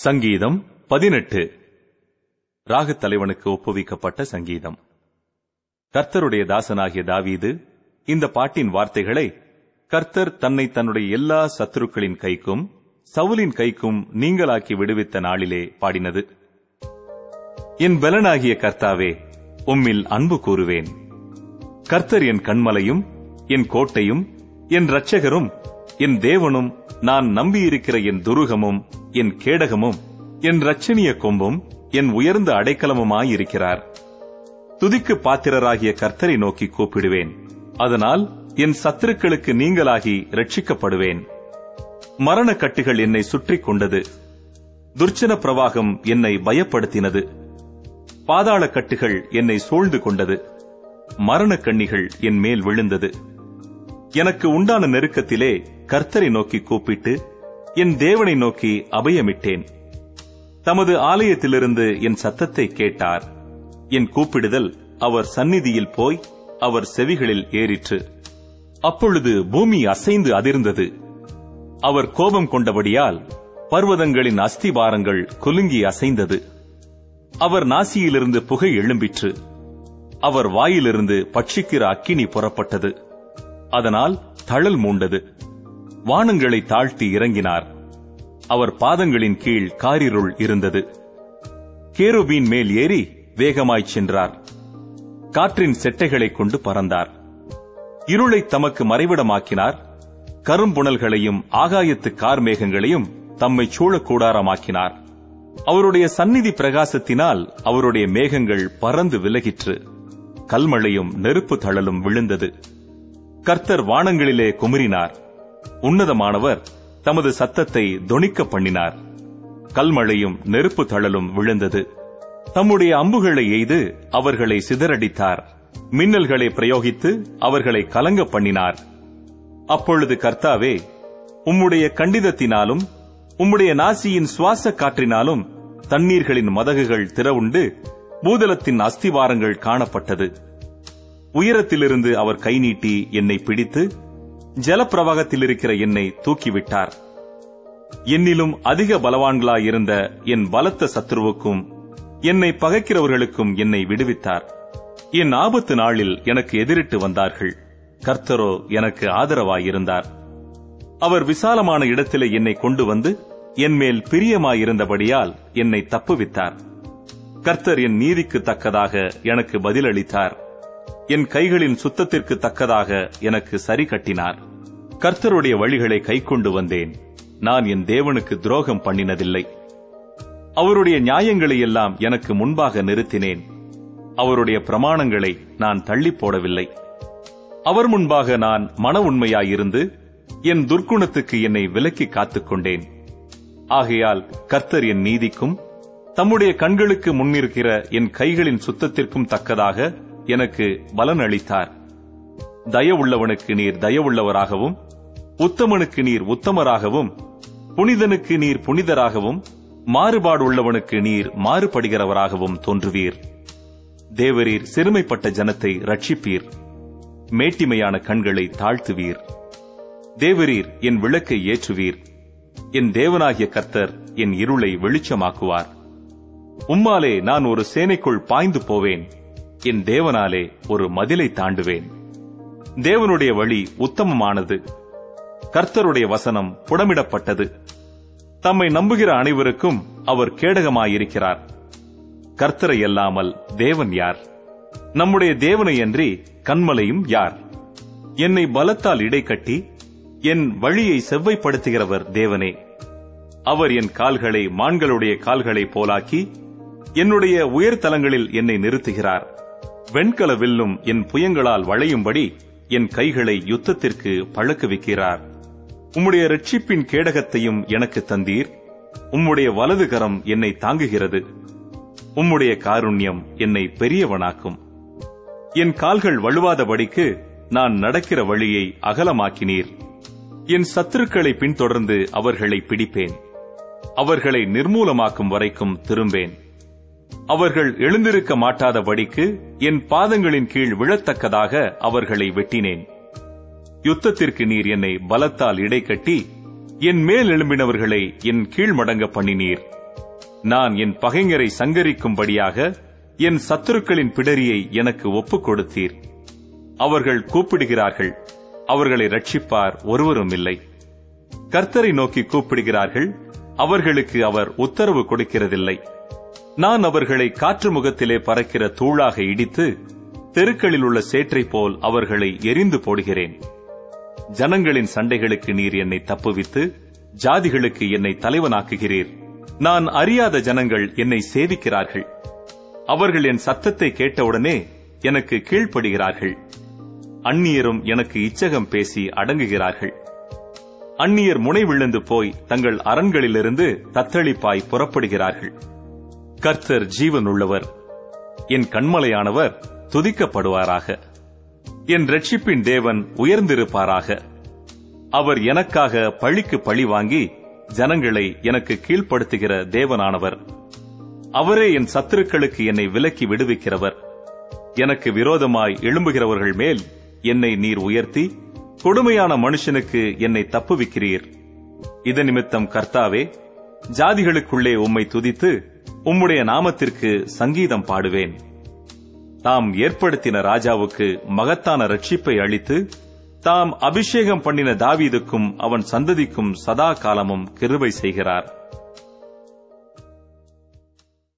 சங்கீதம் பதினெட்டு. ராகத் தலைவனுக்கு ஒப்புவிக்கப்பட்ட சங்கீதம். கர்த்தருடைய தாசனாகிய தாவீது இந்த பாட்டின் வார்த்தைகளை கர்த்தர் தன்னை தன்னுடைய எல்லா சத்துருக்களின் கைக்கும் சவுலின் கைக்கும் நீங்களாக்கி விடுவித்த நாளிலே பாடினது. என் பலனாகிய கர்த்தாவே உம்மில் அன்பு கூறுவேன். கர்த்தர் என் கண்மலையும் என் கோட்டையும் என் இரட்சகரும் என் தேவனும் நான் நம்பியிருக்கிற என் துருகமும் என் கேடகமும் என் இரட்சணிய கொம்பும் என் உயர்ந்த அடைக்கலமுமாயிருக்கிறார். துதிக்கு பாத்திரராகிய கர்த்தரை நோக்கி கூப்பிடுவேன். அதனால் என் சத்துருக்களுக்கு நீங்களாகி ரட்சிக்கப்படுவேன் மரண கட்டுகள் என்னை சுற்றி கொண்டது. துர்ச்சன பிரவாகம் என்னை பயப்படுத்தினது. பாதாள கட்டுகள் என்னை சூழ்ந்து கொண்டது. மரண கண்ணிகள் என் மேல் விழுந்தது. எனக்கு உண்டான நெருக்கத்திலே கர்த்தரை நோக்கி கூப்பிட்டு என் தேவனை நோக்கி அபயமிட்டேன். தமது ஆலயத்திலிருந்து என் சத்தத்தை கேட்டார். என் கூப்பிடுதல் அவர் சந்நிதியில் போய் அவர் செவிகளில் ஏறிற்று. அப்பொழுது பூமி அசைந்து அதிர்ந்தது. அவர் கோபம் கொண்டபடியால் பர்வதங்களின் அஸ்திபாரங்கள் குலுங்கி அசைந்தது. அவர் நாசியிலிருந்து புகை எழும்பிற்று. அவர் வாயிலிருந்து பட்சிக்கிற அக்கினி புறப்பட்டது. அதனால் தழல் மூண்டது. வானங்களை தாழ்த்தி இறங்கினார். அவர் பாதங்களின் கீழ் காரிருள் இருந்தது. கேருபீன் மேல் ஏறி வேகமாய்ச் சென்றார். காற்றின் செட்டைகளைக் கொண்டு பறந்தார். இருளை தமக்கு மறைவிடமாக்கினார். கரும்புணல்களையும் ஆகாயத்து கார்மேகங்களையும் தம்மை சூழ கூடாரமாக்கினார் அவருடைய சந்நிதி பிரகாசத்தினால் அவருடைய மேகங்கள் பறந்து விலகிற்று. கல்மழையும் நெருப்பு தழலும் விழுந்தது. கர்த்தர் வானங்களிலே குமுறினார். உன்னதமானவர் தமது சத்தத்தை தொனிக்க பண்ணினார் கல்மழையும் நெருப்பு தழலும் விழுந்தது. தம்முடைய அம்புகளை எய்து அவர்களை சிதறடித்தார். மின்னல்களை பிரயோகித்து அவர்களை கலங்க பண்ணினார் அப்பொழுது கர்த்தாவே உம்முடைய கண்டிதத்தினாலும் உம்முடைய நாசியின் சுவாச காற்றினாலும் தண்ணீர்களின் மதகுகள் திறவுண்டு பூதலத்தின் அஸ்திவாரங்கள் காணப்பட்டது. உயரத்திலிருந்து அவர் கை நீட்டி என்னை பிடித்து ஜலப்பிரவாகத்தில் இருக்கிற என்னை தூக்கிவிட்டார். என்னிலும் அதிக பலவான்களாயிருந்த என் பலத்த சத்ருவுக்கும் என்னை பகைக்கிறவர்களுக்கும் என்னை விடுவித்தார். என் ஆபத்து நாளில் எனக்கு எதிரிட்டு வந்தார்கள். கர்த்தரோ எனக்கு ஆதரவாயிருந்தார். அவர் விசாலமான இடத்திலே என்னை கொண்டு வந்து என்மேல் பிரியமாயிருந்தபடியால் என்னை தப்புவித்தார். கர்த்தர் என் நீதிக்கு தக்கதாக எனக்கு பதிலளித்தார். என் கைகளின் சுத்தத்திற்கு தக்கதாக எனக்கு சரி கட்டினார். கர்த்தருடைய வழிகளை கைக்கொண்டு வந்தேன். நான் என் தேவனுக்கு துரோகம் பண்ணினதில்லை. அவருடைய நியாயங்களை எல்லாம் எனக்கு முன்பாக நிறுத்தினேன். அவருடைய பிரமாணங்களை நான் தள்ளி போடவில்லை. அவர் முன்பாக நான் மன உண்மையாயிருந்து என் துர்க்குணத்துக்கு என்னை விலக்கி காத்துக்கொண்டேன் ஆகையால் கர்த்தர் என் நீதிக்கும் தம்முடைய கண்களுக்கு முன்னிருக்கிற என் கைகளின் சுத்தத்திற்கும் தக்கதாக எனக்கு பலன் அளித்தார் தயவுள்ளவனுக்கு நீர் தயவுள்ளவராகவும் உத்தமனுக்கு நீர் உத்தமராகவும் புனிதனுக்கு நீர் புனிதராகவும் மாறுபாடு உள்ளவனுக்கு நீர் மாறுபடுகிறவராகவும் தோன்றுவீர். தேவரீர் சிறுமைப்பட்ட ஜனத்தை ரட்சிப்பீர். மேட்டிமையான கண்களை தாழ்த்துவீர். தேவரீர் என் விளக்கை ஏற்றுவீர். என் தேவனாகிய கர்த்தர் என் இருளை வெளிச்சமாக்குவார். உம்மாலே நான் ஒரு சேனைக்குள் பாய்ந்து போவேன். என் தேவனாலே ஒரு மதிலை தாண்டுவேன். தேவனுடைய வழி உத்தமமானது. கர்த்தருடைய வசனம் புடமிடப்பட்டது. தம்மை நம்புகிற அனைவருக்கும் அவர் கேடகமாயிருக்கிறார். கர்த்தரை அல்லாமல் தேவன் யார்? நம்முடைய தேவனை அன்றி கண்மலையும் யார்? என்னை பலத்தால் இடை கட்டி என் வழியை செவ்வைப்படுத்துகிறவர் தேவனே. அவர் என் கால்களை மான்களுடைய கால்களை போலாக்கி என்னுடைய உயர்தலங்களில் என்னை நிறுத்துகிறார். வெண்கல வில்லும் என் புயங்களால் வளையும்படி என் கைகளை யுத்தத்திற்கு பழக்க வைக்கிறார் உம்முடைய ரட்சிப்பின் கேடகத்தையும் எனக்கு தந்தீர். உம்முடைய வலது கரம் என்னை தாங்குகிறது. உம்முடைய காருண்யம் என்னை பெரியவனாக்கும். என் கால்கள் வலுவாதபடிக்கு நான் நடக்கிற வழியை அகலமாக்கினீர். என் சத்துருக்களை பின்தொடர்ந்து அவர்களை பிடிப்பேன். அவர்களை நிர்மூலமாக்கும் வரைக்கும் திரும்பேன். அவர்கள் எழுந்திருக்க மாட்டாதபடிக்கு என் பாதங்களின் கீழ் விழத்தக்கதாக அவர்களை வெட்டினேன். யுத்தத்திற்கு நீர் என்னை பலத்தால் இடை கட்டி என் மேல் எழும்பினவர்களை என் கீழ் மடங்க பண்ணினீர். நான் என் பகைஞரை சங்கரிக்கும்படியாக என் சத்துருக்களின் பிடரியை எனக்கு ஒப்புக் கொடுத்தீர். அவர்கள் கூப்பிடுகிறார்கள் அவர்களை ரட்சிப்பார் ஒருவரும் இல்லை. கர்த்தரை நோக்கி கூப்பிடுகிறார்கள் அவர்களுக்கு அவர் உத்தரவு கொடுக்கிறதில்லை. நான் அவர்களை காற்று முகத்திலே பறக்கிற தூளாக இடித்து தெருக்களில் உள்ள சேற்றை போல் அவர்களை எரிந்து போடுகிறேன். ஜனங்களின் சண்டைகளுக்கு நீர் என்னை தப்புவித்து ஜாதிகளுக்கு என்னை தலைவனாக்குகிறீர். நான் அறியாத ஜனங்கள் என்னை சேவிக்கிறார்கள். அவர்கள் என் சத்தத்தை கேட்டவுடனே எனக்கு கீழ்ப்படுகிறார்கள். அந்நியரும் எனக்கு இச்சகம் பேசி அடங்குகிறார்கள். அந்நியர் முனை விழுந்து போய் தங்கள் அரண்களிலிருந்து தத்தளிப்பாய் புறப்படுகிறார்கள். கர்த்தர் ஜீவனுள்ளவர். என் கண்மலையானவர் துதிக்கப்படுவாராக. என் ரட்சிப்பின் தேவன் உயர்ந்திருப்பாராக. அவர் எனக்காக பழிக்கு பழி வாங்கி ஜனங்களை எனக்கு கீழ்ப்படுத்துகிற தேவனானவர். அவரே என் சத்துருக்களுக்கு என்னை விலக்கி விடுவிக்கிறவர். எனக்கு விரோதமாய் எழும்புகிறவர்கள் மேல் என்னை நீர் உயர்த்தி கொடுமையான மனுஷனுக்கு என்னை தப்புவிக்கிறீர். இது நிமித்தம் கர்த்தாவே ஜாதிகளுக்குள்ளே உம்மை துதித்து உம்முடைய நாமத்திற்கு சங்கீதம் பாடுவேன். தாம் ஏற்படுத்தின ராஜாவுக்கு மகத்தான ரட்சிப்பை அளித்து தாம் அபிஷேகம் பண்ணின தாவீதுக்கும் அவன் சந்ததிக்கும் சதா காலமும் கிருபை செய்கிறார்.